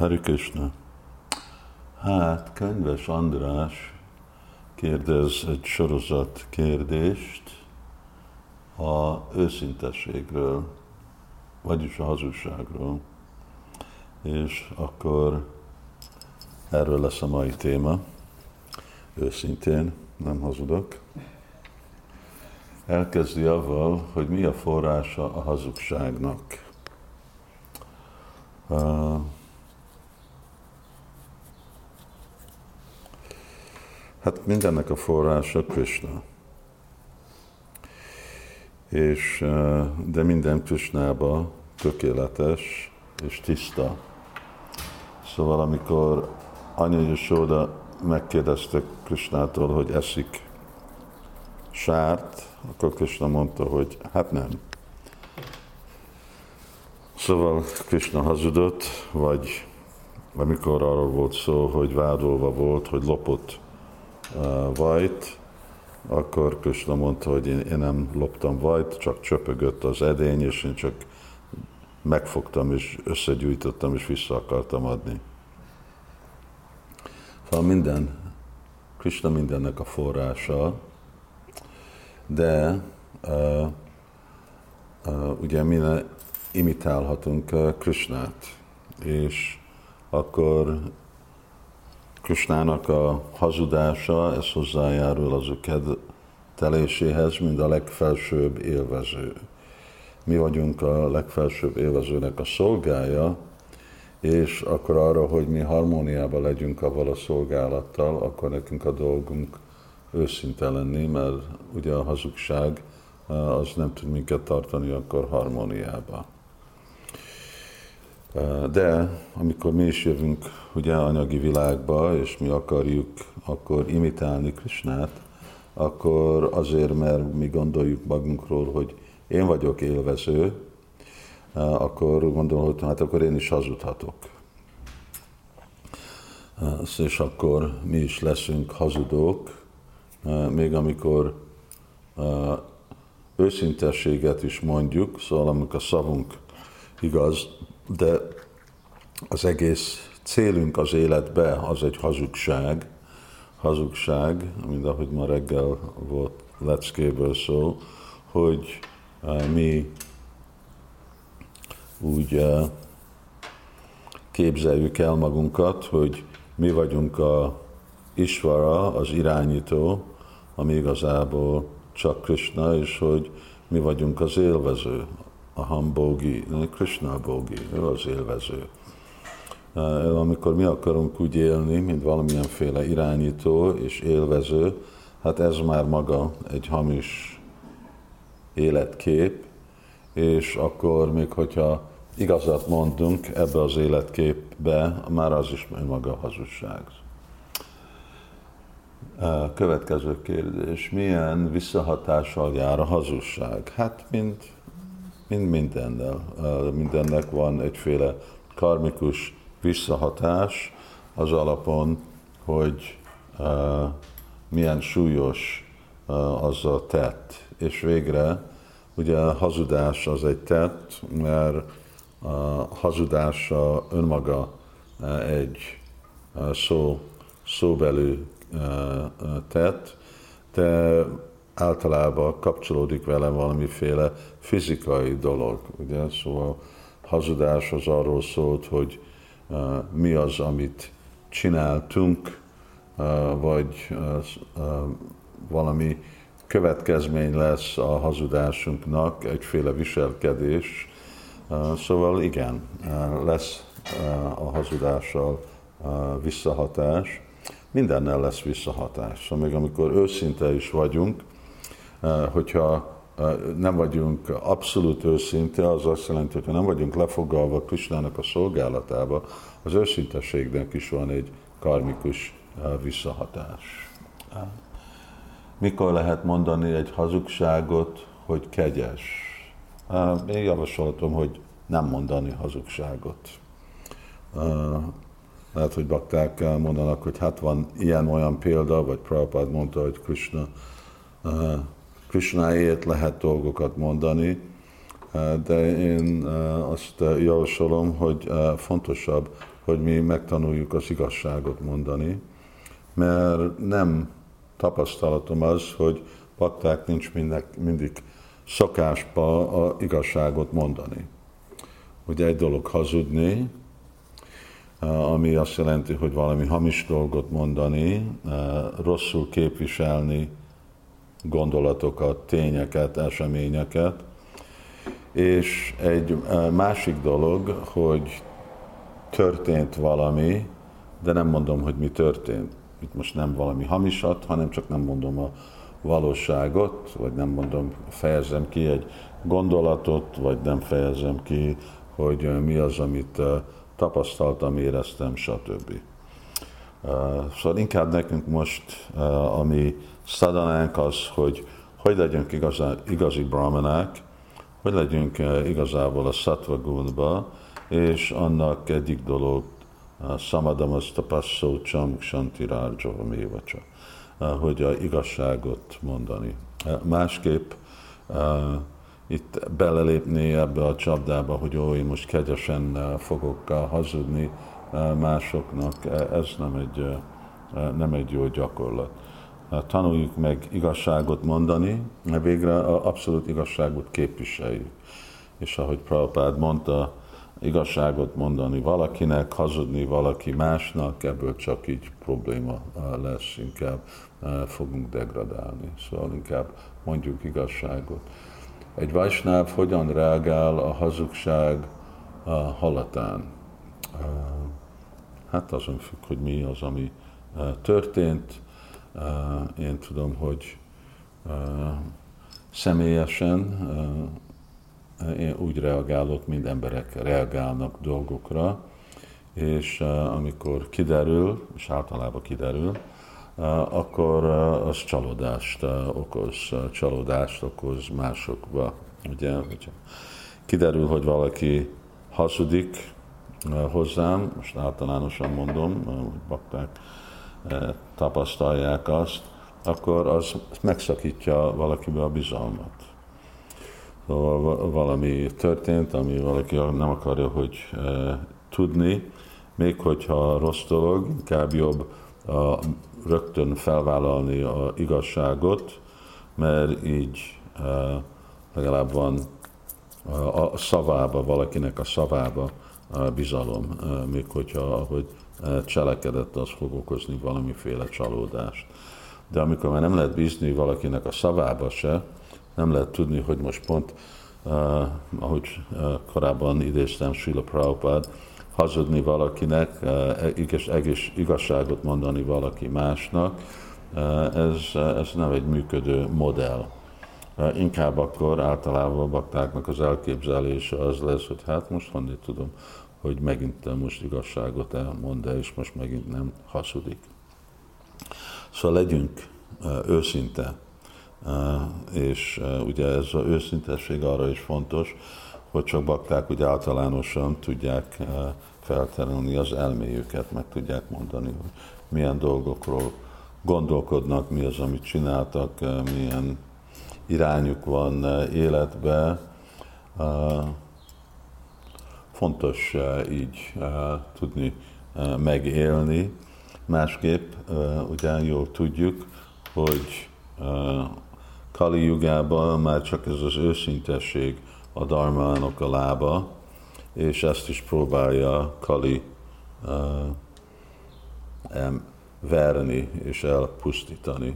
Hari Krishna. Hát, könyves András kérdez egy sorozat kérdést a őszintességről, vagyis a hazugságról. És akkor erről lesz a mai téma. Őszintén, nem hazudok. Elkezdi avval, hogy mi a forrása a hazugságnak. Uh, Hát mindennek a forrása Krishna. És, de minden Krishnába tökéletes és tiszta. Szóval amikor Anya Yashoda megkérdezte Krishnától, hogy eszik sárt, akkor Krishna mondta, hogy hát nem. Szóval Krishna hazudott, vagy amikor arról volt szó, hogy vádolva volt, hogy lopott vajt, akkor Krishna mondta, hogy én, én nem loptam vajt, csak csöpögött az edény, és én csak megfogtam, és összegyűjtöttem, és vissza akartam adni. Szóval minden, Krishna mindennek a forrása, de uh, uh, ugye mi imitálhatunk uh, Krishnát, és akkor Krisnának a hazudása, ez hozzájárul az ő kedveléséhez, mint a legfelsőbb élvező. Mi vagyunk a legfelsőbb élvezőnek a szolgája, és akkor arra, hogy mi harmóniában legyünk avval a szolgálattal, akkor nekünk a dolgunk őszinte lenni, mert ugye a hazugság az nem tud minket tartani akkor harmóniába. De amikor mi is jövünk ugye anyagi világba, és mi akarjuk akkor imitálni Krisnát, akkor azért, mert mi gondoljuk magunkról, hogy én vagyok élvező, akkor gondolom, hogy hát akkor én is hazudhatok. És akkor mi is leszünk hazudók, még amikor őszintességet is mondjuk, szóval amikor a szavunk igaz, de az egész célunk az életbe az egy hazugság, hazugság, mint ahogy ma reggel volt leckéből szó, hogy uh, mi úgy uh, képzeljük el magunkat, hogy mi vagyunk a Isvara, az irányító, ami igazából csak Krishna, és hogy mi vagyunk az élvező, a Hambogi, Krishna Bogi, ő az élvező. Amikor mi akarunk úgy élni, mint valamilyenféle irányító és élvező, hát ez már maga egy hamis életkép, és akkor még hogyha igazat mondunk ebbe az életképbe, már az is maga hazugság. Következő kérdés, milyen visszahatással jár a hazugság? Hát, mint mind mindennel. Mindennek van egyféle karmikus visszahatás az alapon, hogy milyen súlyos az a tett. És végre ugye a hazudás az egy tett, mert a hazudása önmaga egy szó, szóbelű tett, de általában kapcsolódik vele valamiféle fizikai dolog. Ugye? Szóval hazudás az arról szólt, hogy uh, mi az, amit csináltunk, uh, vagy uh, valami következmény lesz a hazudásunknak, egyféle viselkedés. Szóval igen, lesz a hazudással visszahatás. Mindennel lesz visszahatás. Szóval még amikor őszinte is vagyunk, hogyha nem vagyunk abszolút őszinte, az azt jelenti, hogy nem vagyunk lefogalva Krisnának a szolgálatába, az őszintességnek is van egy karmikus visszahatás. Mikor lehet mondani egy hazugságot, hogy kegyes? Én javasoltam, hogy nem mondani hazugságot. Lehet, hogy bakták mondanak, hogy hát van ilyen-olyan példa, vagy Prabhupád mondta, hogy Krishna Krishnáért lehet dolgokat mondani, eh, de én eh, azt javasolom, hogy eh, fontosabb, hogy mi megtanuljuk az igazságot mondani, mert nem tapasztalatom az, hogy bakták nincs mindig, mindig szokásba a igazságot mondani. Ugye egy dolog hazudni, ami azt jelenti, hogy valami hamis dolgot mondani, rosszul képviselni gondolatokat, tényeket, eseményeket, és egy másik dolog, hogy történt valami, de nem mondom, hogy mi történt. Itt most nem valami hamisat, hanem csak nem mondom a valóságot, vagy nem mondom, fejezem ki egy gondolatot, vagy nem fejezem ki, hogy mi az, amit tapasztaltam, éreztem, stb. Szóval inkább nekünk most, ami szadanánk az, hogy hogy legyünk igazán, igazi brahmanák, hogy legyünk igazából a sattva és annak egyik dolog, Samadamas tapasszó csam kshantirárjava mévacsa, hogy a igazságot mondani. Másképp itt belelépni ebbe a csapdába, hogy ó, én most kegyesen fogok hazudni másoknak, ez nem egy, nem egy jó gyakorlat. Tanuljuk meg igazságot mondani, végre abszolút igazságot képviseljük. És ahogy Prabhupád mondta, igazságot mondani valakinek, hazudni valaki másnak, ebből csak így probléma lesz, inkább fogunk degradálni. Szóval inkább mondjuk igazságot. Egy Vajsnáv hogyan reagál a hazugság halatán? Hát azon függ, hogy mi az, ami történt. Én tudom, hogy személyesen én úgy reagálok, mint emberek reagálnak dolgokra, és amikor kiderül, és általában kiderül, akkor az csalódást okoz, csalódást okoz másokba. Ugye, hogyha kiderül, hogy valaki hazudik hozzám, most általánosan mondom, hogy bakták tapasztalják azt, akkor az megszakítja valakibe a bizalmat. Szóval valami történt, ami valaki nem akarja, hogy tudni, még hogyha rossz dolog, inkább jobb a, rögtön felvállalni a igazságot, mert így legalább van a, szavába, valakinek a szavába bizalom, még hogyha ahogy cselekedett, az fog okozni valamiféle csalódást. De amikor már nem lehet bízni valakinek a szavába se, nem lehet tudni, hogy most pont, uh, ahogy uh, korábban idéztem Srila Prabhupád, hazudni valakinek, eh, egész igazságot mondani valaki másnak, eh, ez, ez nem egy működő modell. Inkább akkor általában a baktáknak az elképzelése az lesz, hogy hát most honnét tudom, hogy megint most igazságot elmond, de és most megint nem hazudik. Szóval legyünk őszinte, és ugye ez az őszintesség arra is fontos, hogy csak bakták úgy általánosan tudják felterelni az elméjüket, meg tudják mondani, hogy milyen dolgokról gondolkodnak, mi az, amit csináltak, milyen irányuk van eh, életbe. Eh, fontos így tudni megélni. Másképp ugye jól tudjuk, hogy Kali jugában már csak ez az őszintesség a darmának a lába, és ezt is próbálja Kali verni és elpusztítani.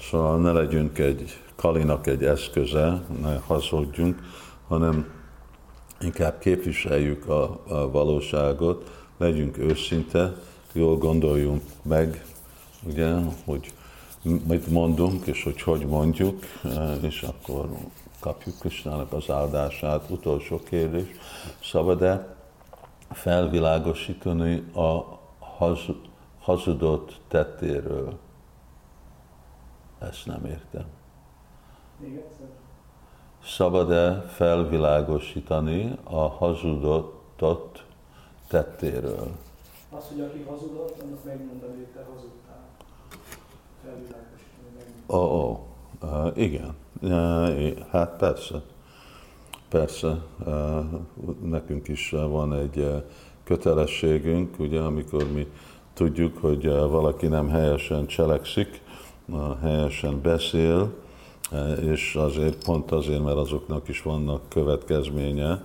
Szóval ne legyünk egy Kalinak egy eszköze, ne hazudjunk, hanem inkább képviseljük a, a valóságot, legyünk őszinte, jól gondoljunk meg, ugye, hogy mit mondunk, és hogy hogy mondjuk, és akkor kapjuk Krisnának az áldását. Utolsó kérdés, szabad-e felvilágosítani a hazudott tettéről? Ezt nem értem. Szabad-e felvilágosítani a hazudott tettéről? Az, hogy aki hazudott, annak megmondani, hogy te hazudtál. Felvilágosítani, Ó, oh, oh. Uh, igen, uh, hát persze. Persze, uh, nekünk is van egy kötelességünk, ugye, amikor mi tudjuk, hogy valaki nem helyesen cselekszik, helyesen beszél, és azért pont azért, mert azoknak is vannak következménye,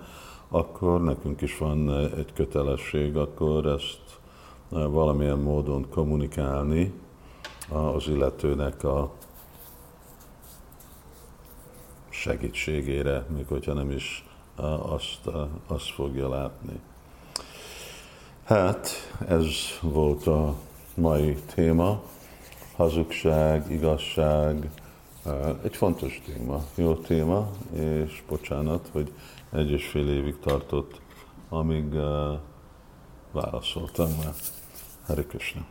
akkor nekünk is van egy kötelesség, akkor ezt valamilyen módon kommunikálni az illetőnek a segítségére, még hogyha nem is azt, azt fogja látni. Hát, ez volt a mai téma, hazugság, igazság, egy fontos téma, jó téma, és bocsánat, hogy egy és fél évig tartott, amíg válaszoltam már. Hare Krishna.